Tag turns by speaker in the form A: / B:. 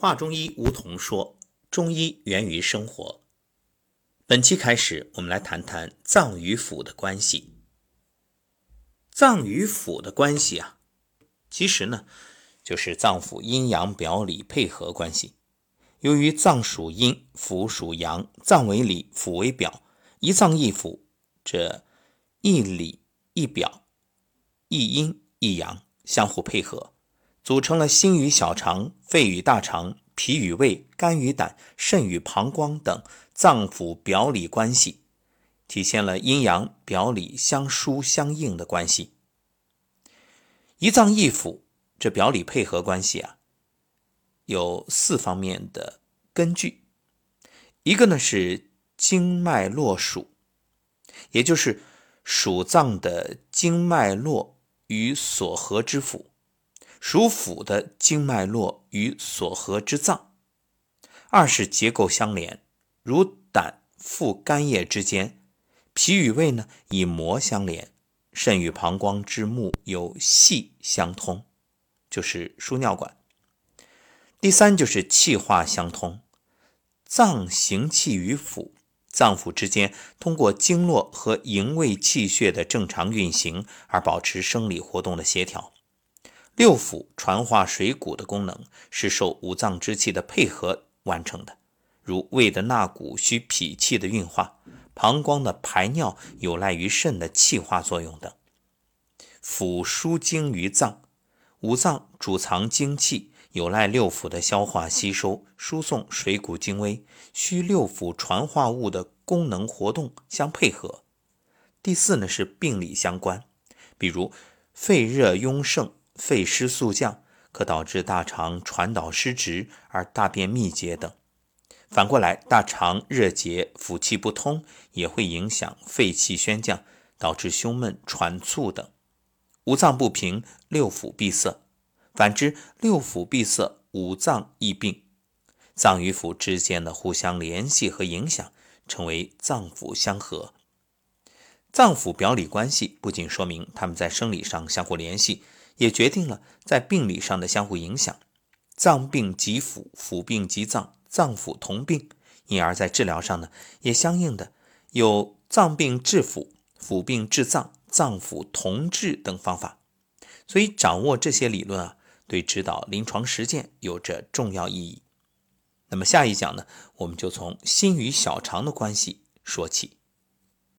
A: 华中医吴桐说：“中医源于生活。”本期开始，我们来谈谈脏与腑的关系。脏与腑的关系啊，其实呢，就是脏腑阴阳表里配合关系。由于脏属阴，腑属阳，脏为里，腑为表，一脏一腑，这一里一表，一阴一阳，相互配合。组成了心与小肠、肺与大肠、脾与胃、肝与胆、肾与膀胱等脏腑表里关系，体现了阴阳表里相疏相应的关系。一脏一腑，这表里配合关系啊，有四方面的根据。一个呢是经脉络属，也就是属脏的经脉络与所合之腑。属腑的经脉络与所合之脏，二是结构相连，如胆、腹、肝叶之间；脾与胃呢，以膜相连；肾与膀胱之目有系相通，就是输尿管。第三就是气化相通，脏行气于腑，脏腑之间通过经络和营卫气血的正常运行而保持生理活动的协调。六腑传化水谷的功能是受五脏之气的配合完成的，如胃的纳谷需脾气的运化，膀胱的排尿有赖于肾的气化作用等。腑输精于脏，五脏主藏精气，有赖六腑的消化吸收、输送水谷精微，需六腑传化物的功能活动相配合。第四呢是病理相关，比如肺热壅盛。肺湿速降，可导致大肠传导失职而大便秘结等。反过来，大肠热结、腑气不通，也会影响肺气宣降，导致胸闷、喘促等。五脏不平，六腑闭塞；反之，六腑闭塞，五脏易病。脏与腑之间的互相联系和影响，称为脏腑相合。脏腑表里关系不仅说明他们在生理上相互联系。也决定了在病理上的相互影响，脏病及腑，腑病及脏，脏腑同病，因而，在治疗上呢，也相应的有脏病治腑、腑病治脏、脏腑同治等方法。所以，掌握这些理论啊，对指导临床实践有着重要意义。那么，下一讲呢，我们就从心与小肠的关系说起。